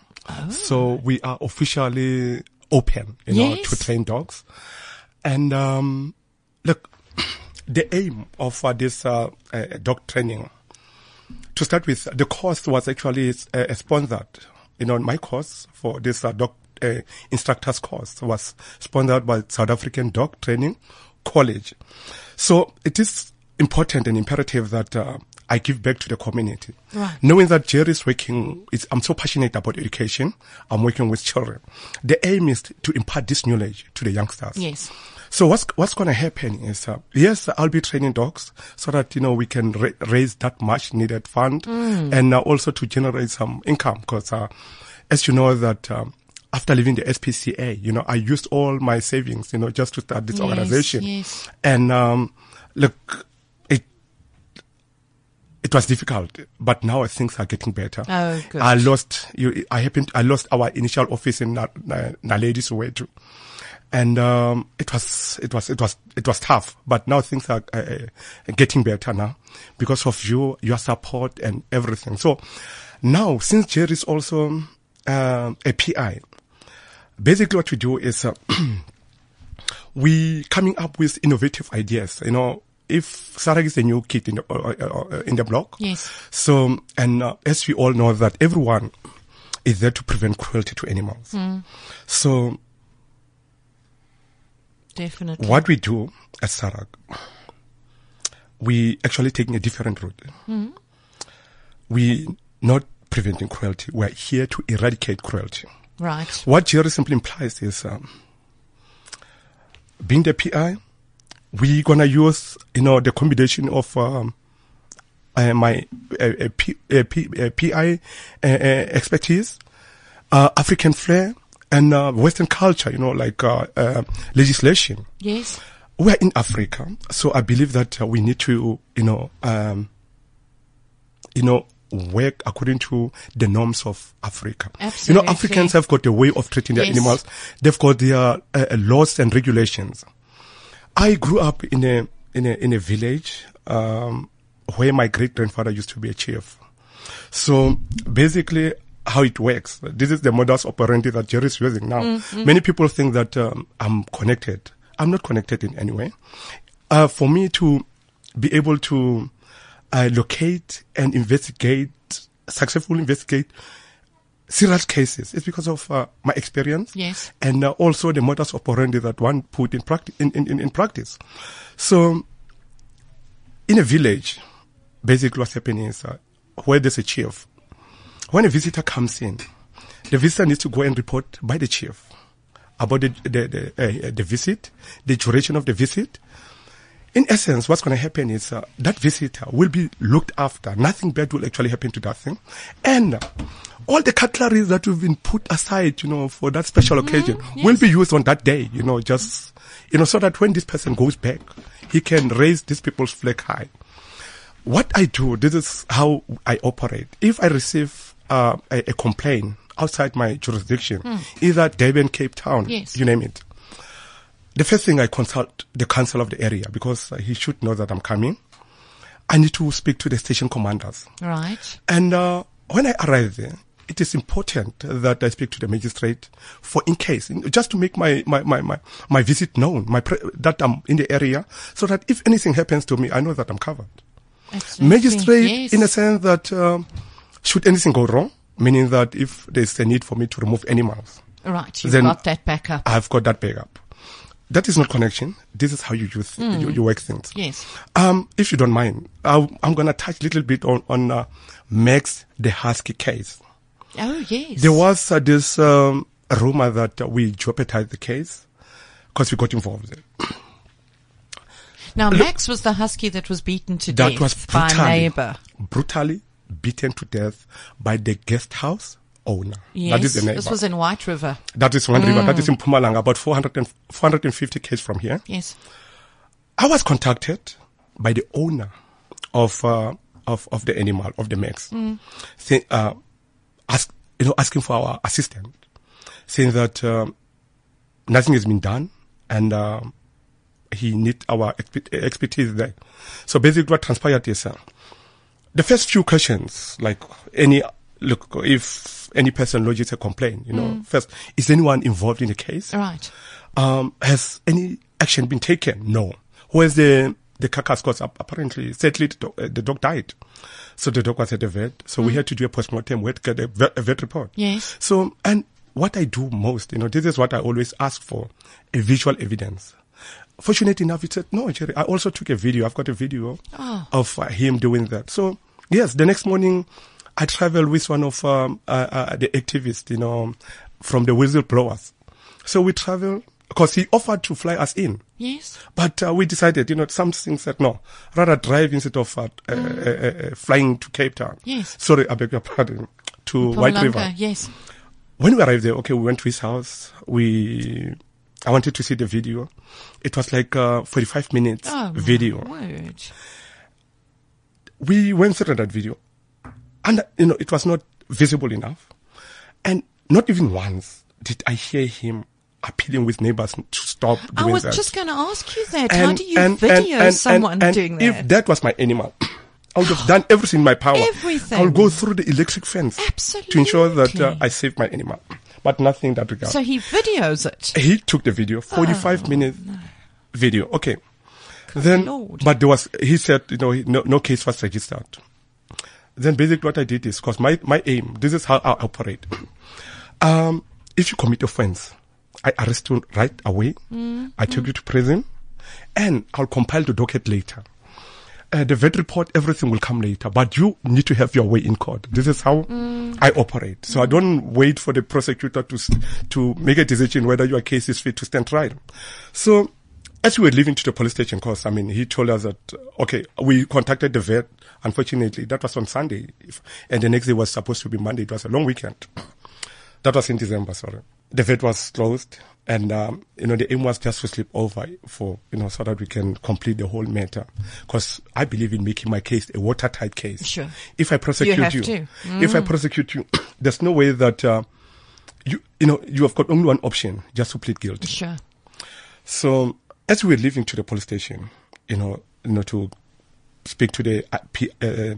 So we are officially open, you know, to train dogs. And, um, look, *clears throat* the aim of uh, this, uh, uh, dog training, to start with, the course was actually uh, sponsored. You know, my course for this uh, dog uh, instructors course was sponsored by South African Dog Training College. So it is important and imperative that uh, I give back to the community. Right. Knowing that Jerry is working, I'm so passionate about education. I'm working with children. The aim is to impart this knowledge to the youngsters. Yes. So what's what's going to happen is, uh, yes, I'll be training dogs so that you know we can ra- raise that much needed fund, and uh, also to generate some income because uh, as you know that, um, after leaving the SPCA, you know, I used all my savings, you know, just to start this Yes, organization. yes. And, um, look, was difficult, but now things are getting better. Oh, good. I lost, you, I happened, I lost our initial office in Na- Na- Naledi Soweto. And, um, it was, it was, it was, it was tough, but now things are uh, uh, getting better now because of you, your support and everything. So now, since Jerry is also, um a PI, basically what we do is, uh, *clears throat* we coming up with innovative ideas. You know, if Sarag is a new kid in the, uh, uh, uh, in the block. Yes. So, and uh, as we all know that everyone is there to prevent cruelty to animals. So Definitely. what we do at Sarag, we actually taking a different route. We not preventing cruelty. We're here to eradicate cruelty. Right. What Jerry simply implies is um, being the PI, we gonna use you know the combination of um, uh, my uh, uh, P, uh, P, uh, PI uh, expertise, uh, African flair, and uh, Western culture. You know, like legislation. Yes. We're in Africa, so I believe that uh, we need to you know um, you know work according to the norms of Africa. Absolutely. You know, Africans have got a way of treating their Yes. animals. They've got their laws and regulations. I grew up in a in a in a village um, where my great grandfather used to be a chief. So basically, how it works. This is the modus operandi that Jerry is using now. Many people think that um, I'm connected. I'm not connected in any way. Uh, for me to be able to uh, locate and investigate, successfully investigate serious cases, it's because of uh, my experience Yes. and uh, also the modus operandi that one put in, practi- in, in, in, in practice. So, in a village, basically what's happening is uh, where there's a chief, when a visitor comes in, the visitor needs to go and report by the chief about the, the, the, uh, the visit, the duration of the visit. In essence, what's going to happen is uh, that visitor will be looked after. Nothing bad will actually happen to that thing. And uh, all the cutlery that we've been put aside, you know, for that special occasion will be used on that day, you know, just, you know, so that when this person goes back, he can raise these people's flag high what I do, this is how I operate. If I receive uh, a, a complaint outside my jurisdiction, either Durban, Cape Town, Yes. you name it, the first thing I consult the council of the area because uh, he should know that I'm coming. I need to speak to the station commanders. Right. And uh, when I arrive there, it is important that I speak to the magistrate for in case, just to make my, my, my, my, my visit known, my pre- that I'm in the area, so that if anything happens to me, I know that I'm covered. Absolutely. Magistrate, Yes. in a sense that um, should anything go wrong, meaning that if there's a need for me to remove animals, Right. You've then- got that backup. I've got that backup. That is not connection. This is how you use you, you work things. Yes. Um, if you don't mind, i I'm gonna touch a little bit on on uh, Max the Husky case. Oh, yes. There was uh, this um, rumor that uh, we jeopardized the case because we got involved. Now, Max was the husky that was beaten to That death was by a neighbor. brutally beaten to death by the guest house owner. Yes. that is the neighbor. This was in White River. that is one river. That is in Mpumalanga, about 400 and, 450 k's from here. Yes. I was contacted by the owner of uh, of of the animal of the Max, say, uh, ask you know asking for our assistant, saying that um, nothing has been done and um, he need our expe- expertise there. So basically, what transpired is uh, the first few questions, like any look, if any person lodges a complaint, you know, first is anyone involved in the case? Right. um, has any action been taken? No. Where's the the carcass? Because apparently, sadly, the dog, uh, the dog died. So the dog was at the vet. So we had to do a postmortem. We had to get a vet, a vet report. Yes. So, and what I do most, you know, this is what I always ask for, a visual evidence. Fortunately enough, he said, no, Jerry, I also took a video. I've got a video Oh. of uh, him doing that. So, yes, the next morning, I traveled with one of um, uh, uh, the activists, you know, from the whistleblowers. So we traveled because he offered to fly us in. Yes. But uh, we decided, you know, some things said no, rather drive instead of uh, uh, uh, flying to Cape Town. Yes. Sorry, I beg your pardon, to White River. Yes. when we arrived there, okay, we went to his house. We, I wanted to see the video. It was like a 45 minutes Oh, my video. Word. We went through that video and, you know, it was not visible enough. And not even once did I hear him appealing with neighbors to stop doing that. I was that. just going to ask you that. How do you and- video and- and- someone and doing If that? that was my animal, I would have done everything in my power. Everything. I would go through the electric fence Absolutely. to ensure that uh, I saved my animal. But nothing in that regard. So he videos it. he took the video, 45 minute video. Okay. then, Lord. but there was, he said, you know, no, no case was registered. Then basically what I did is, cause my, my aim, this is how I operate. *clears throat* Um, if you commit offense, I arrest you right away. I take you to prison and I'll compile the docket later. Uh, the vet report, everything will come later, but you need to have your way in court. This is how I operate. So I don't wait for the prosecutor to to make a decision whether your case is fit to stand trial. So as we were leaving to the police station, cause I mean, he told us that okay, we contacted the vet. Unfortunately, that was on Sunday, if, and the next day was supposed to be Monday. It was a long weekend. *clears throat* That was in December, sorry. The vet was closed and, um, you know, the aim was just to sleep over for, you know, so that we can complete the whole matter. Cause I believe in making my case a watertight case. Sure. If I prosecute have you, to. if I prosecute you, *clears throat* there's no way that, uh, you, you know, you have got only one option, just to plead guilty. Sure. So as we were leaving to the police station, you know, you know, to speak to the uh, uh,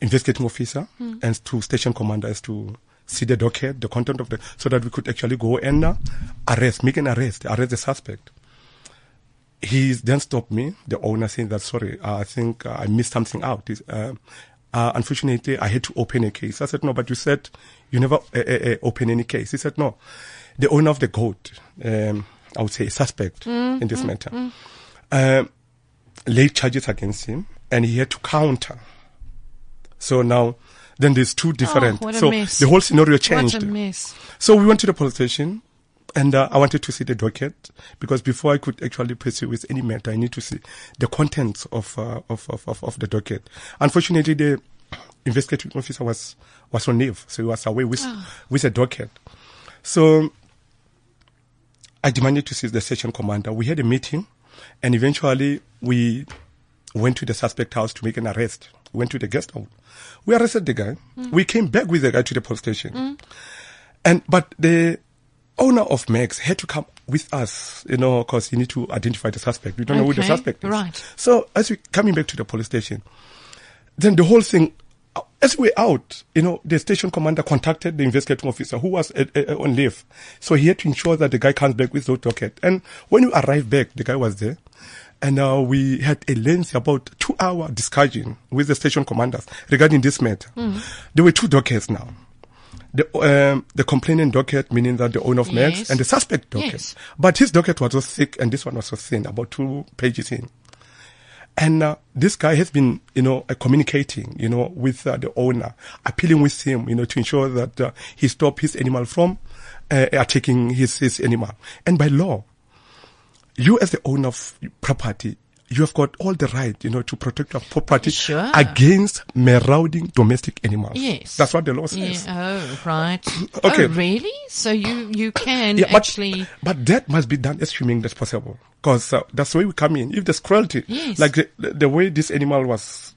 investigating officer and to station commanders to see the docket, the content of the, so that we could actually go and uh, arrest, make an arrest, arrest the suspect. He then stopped me, the owner, saying that sorry, uh, I think uh, I missed something out. Uh, uh, unfortunately, I had to open a case. I said no, but you said you never uh, uh, uh, open any case. He said no. The owner of the goat, um, I would say, a suspect in this matter, um, laid charges against him, and he had to counter. So now, then there's two different. Oh, what a so mess. the whole scenario changed. What a mess. So we went to the police station and uh, I wanted to see the docket because before I could actually pursue with any matter, I need to see the contents of, uh, of, of, of, of the docket. Unfortunately, the investigating officer was, was on leave. So he was away with, with a docket. So I demanded to see the station commander. We had a meeting and eventually we went to the suspect house to make an arrest. We went to the guest house. We arrested the guy. Mm. We came back with the guy to the police station. Mm. And, but the owner of Max had to come with us, you know, cause you need to identify the suspect. We don't know who the suspect is. right. So as we coming back to the police station, then the whole thing, as we out, you know, the station commander contacted the investigating officer who was uh, uh, on leave. So he had to ensure that the guy comes back with no docket. And when we arrived back, the guy was there. And uh, we had a lengthy, about two hour discussion with the station commanders regarding this matter. There were two dockets now. The, um, the complainant docket, meaning that the owner of Max, Yes. and the suspect docket. Yes. But his docket was so thick and this one was so thin, about two pages in. And uh, this guy has been, you know, uh, communicating, you know, with uh, the owner, appealing with him, you know, to ensure that uh, he stop his animal from uh, attacking his, his animal. And by law, you as the owner of property, you have got all the right, you know, to protect your property Sure. against marauding domestic animals. Yes. That's what the law says. Yeah. Oh, right. *clears throat* Okay. Oh, really? So you, you can Yeah, but, actually. but that must be done as humane as possible. Because uh, that's the way we come in. If there's cruelty, Yes. like the, the way this animal was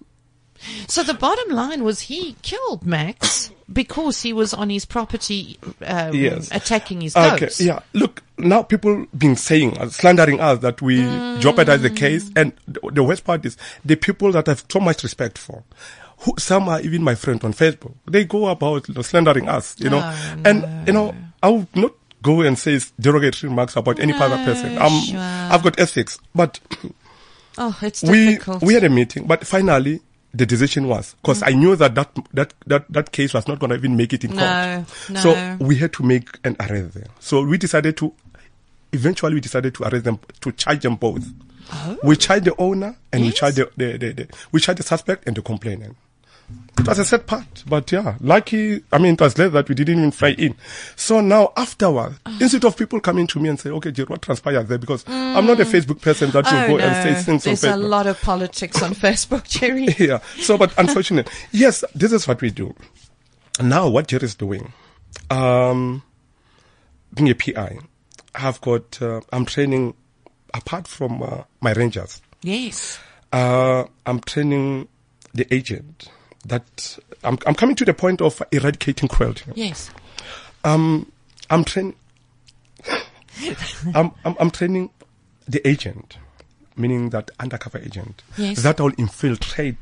So the bottom line was he killed Max because he was on his property um, Yes. attacking his Okay, goats. yeah. Look, now people been saying, uh, slandering us that we Mm. jeopardize the case, and the, the worst part is the people that I have so much respect for. Who, some are even my friend on Facebook. They go about you know, slandering us, you know, Oh, and you know, I would not go and say derogatory remarks about any other person. No, Um, sure. I've got ethics, but Oh, it's we we had a meeting, but finally the decision was because I knew that that that that that case was not going to even make it in No, court. So we had to make an arrest there. So we decided to. Eventually, we decided to arrest them to charge them both. Oh. We charged the owner and we Yes. charged the, the, the, the we charged the suspect and the complainant. It was a sad part, but yeah, lucky. I mean, it was late that we didn't even fly in. So now, afterwards, Ah. instead of people coming to me and say, "Okay, Jir, what transpired there?" Because I'm not a Facebook person that will oh, go no. and say things There's on a lot of politics on *laughs* Facebook, Jerry. yeah. So, but unfortunately, yes, this is what we do. Now, what Jerry is doing, um, being a PI, I've got, uh, I'm training apart from uh, my rangers. Yes. Uh, I'm training the agent that I'm, I'm coming to the point of eradicating cruelty. Yes. Um, I'm training. *laughs* I'm, I'm, I'm training the agent, meaning that undercover agent Yes. that will infiltrate.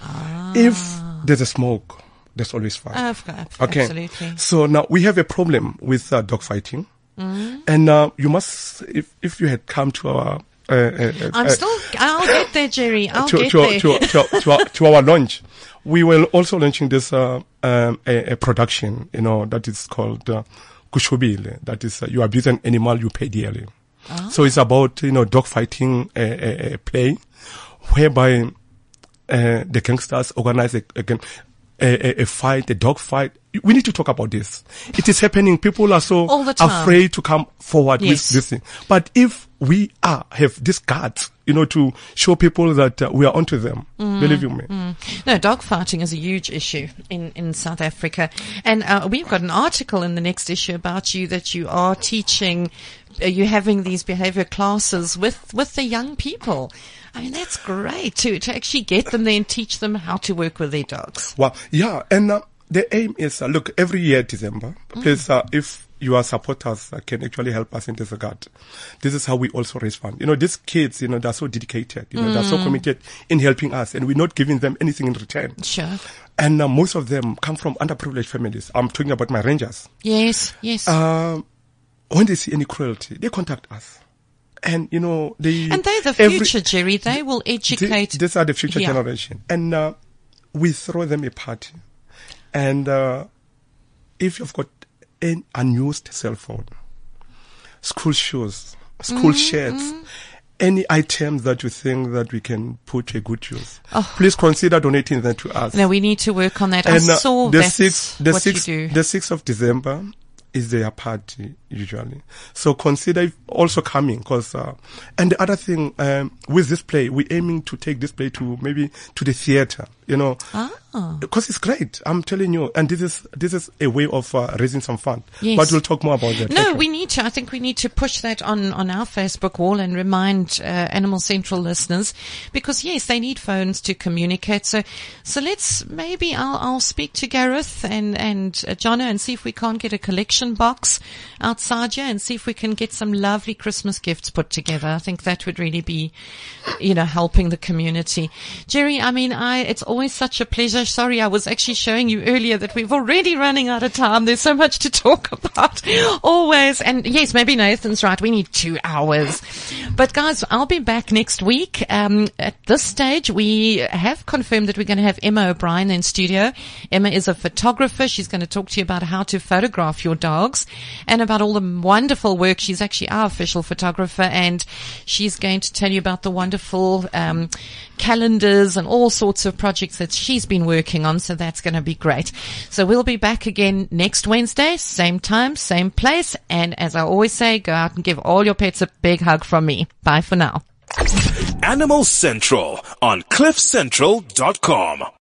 Ah. If there's a smoke, there's always fire. Of course. Okay. Absolutely. So now we have a problem with uh, dogfighting, Mm-hmm. and uh, you must, if if you had come to our. Uh, uh, uh, I'm uh, still, I'll get there, Jerry. I'll to, get to, there. to, to, to, our, to our *laughs* launch. We were also launching this uh, um, a, a production, you know, that is called uh, Kushubile. That is, uh, you abuse an animal, you pay dearly. Ah. So it's about, you know, dog fighting uh, a, a play whereby uh, the gangsters organize a, again a, a, a fight, a dog fight. We need to talk about this. It is happening. People are so afraid to come forward Yes. with this thing. But if we are have this guts, you know, to show people that uh, we are onto them, Mm. believe you me. No, dog fighting is a huge issue in, in South Africa. And uh, we've got an article in the next issue about you that you are teaching, uh, you're having these behavior classes with, with the young people. I mean, that's great to, to actually get them there and teach them how to work with their dogs. Well, yeah, and uh, the aim is uh, look every year December. Mm. Please, uh, if your supporters uh, can actually help us in this regard, this is how we also raise fund. You know, these kids, you know, they're so dedicated. You know, they're Mm. so committed in helping us, and we're not giving them anything in return. Sure. And uh, most of them come from underprivileged families. I'm talking about my rangers. Yes, yes. Um, when they see any cruelty, they contact us. And, you know, they. and they're the every- future, Jerry. They will educate. Th- These are the future Yeah. generation. And uh, we throw them a party. And uh, if you've got an unused cell phone, school shoes, school Mm-hmm. shirts, any items that you think that we can put a good use, Oh. please consider donating them to us. no, we need to work on that. I And uh, saw the sixth, the what sixth, you do. the sixth of December is their party usually. So consider also coming because, uh, and the other thing, um, with this play, we're aiming to take this play to maybe to the theater, you know, Ah. because it's great. I'm telling you. And this is, this is a way of uh, raising some fund. Yes. But we'll talk more about that. No, later. we need to. I think we need to push that on, on our Facebook wall and remind uh, Animal Central listeners because yes, they need phones to communicate. So, so let's maybe I'll, I'll speak to Gareth and and uh, Jono and see if we can't get a collection box here and see if we can get some lovely Christmas gifts put together. I think that would really be, you know, helping the community. Jerry, I mean, I it's always such a pleasure. Sorry, I was actually showing you earlier that we've already running out of time. There's so much to talk *laughs* about. Always. And yes, maybe Nathan's right. We need two hours. But guys, I'll be back next week. Um, at this stage, we have confirmed that we're going to have Emma O'Brien in studio. Emma is a photographer. She's going to talk to you about how to photograph your dogs and about all the wonderful work. She's actually our official photographer and she's going to tell you about the wonderful, um, calendars and all sorts of projects that she's been working on. So that's going to be great. So we'll be back again next Wednesday, same time, same place. And as I always say, go out and give all your pets a big hug from me. Bye for now. Animal Central on CliffCentral.com.